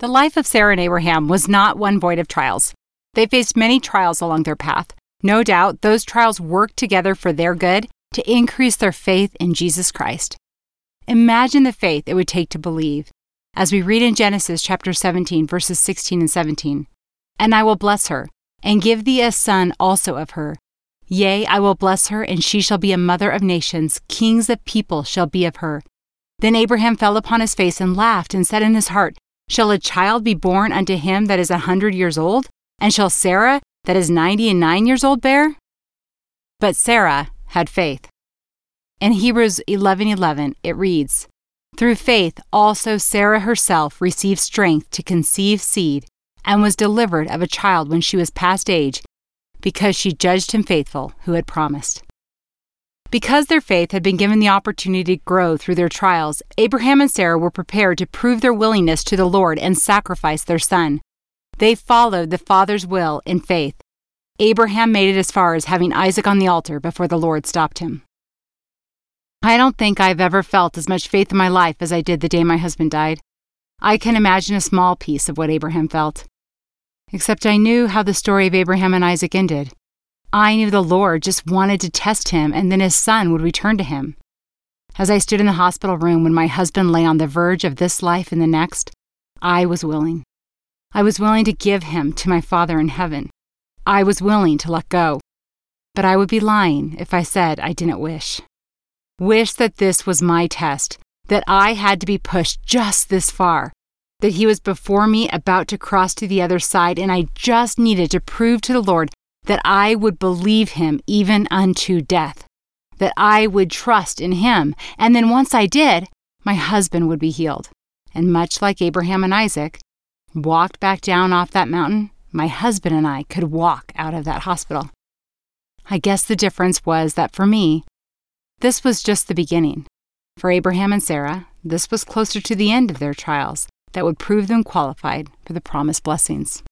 The life of Sarah and Abraham was not one void of trials. They faced many trials along their path. No doubt those trials worked together for their good to increase their faith in Jesus Christ. Imagine the faith it would take to believe. As we read in Genesis chapter 17 verses 16 and 17, "And I will bless her, and give thee a son also of her. Yea, I will bless her, and she shall be a mother of nations, kings of people shall be of her." Then Abraham fell upon his face and laughed and said in his heart, Shall a child be born unto him that is a hundred years old? And shall Sarah, that is ninety and nine years old, bear? But Sarah had faith. In Hebrews 11:11 it reads, Through faith also Sarah herself received strength to conceive seed and was delivered of a child when she was past age, because she judged him faithful who had promised. Because their faith had been given the opportunity to grow through their trials, Abraham and Sarah were prepared to prove their willingness to the Lord and sacrifice their son. They followed the Father's will in faith. Abraham made it as far as having Isaac on the altar before the Lord stopped him. I don't think I've ever felt as much faith in my life as I did the day my husband died. I can imagine a small piece of what Abraham felt. Except I knew how the story of Abraham and Isaac ended. I knew the Lord just wanted to test him and then his son would return to him. As I stood in the hospital room when my husband lay on the verge of this life and the next, I was willing. I was willing to give him to my Father in heaven. I was willing to let go. But I would be lying if I said I didn't wish. Wish that this was my test, that I had to be pushed just this far, that he was before me about to cross to the other side, and I just needed to prove to the Lord that I would believe him even unto death, that I would trust in him, and then once I did, my husband would be healed. And much like Abraham and Isaac walked back down off that mountain, my husband and I could walk out of that hospital. I guess the difference was that for me, this was just the beginning. For Abraham and Sarah, this was closer to the end of their trials that would prove them qualified for the promised blessings.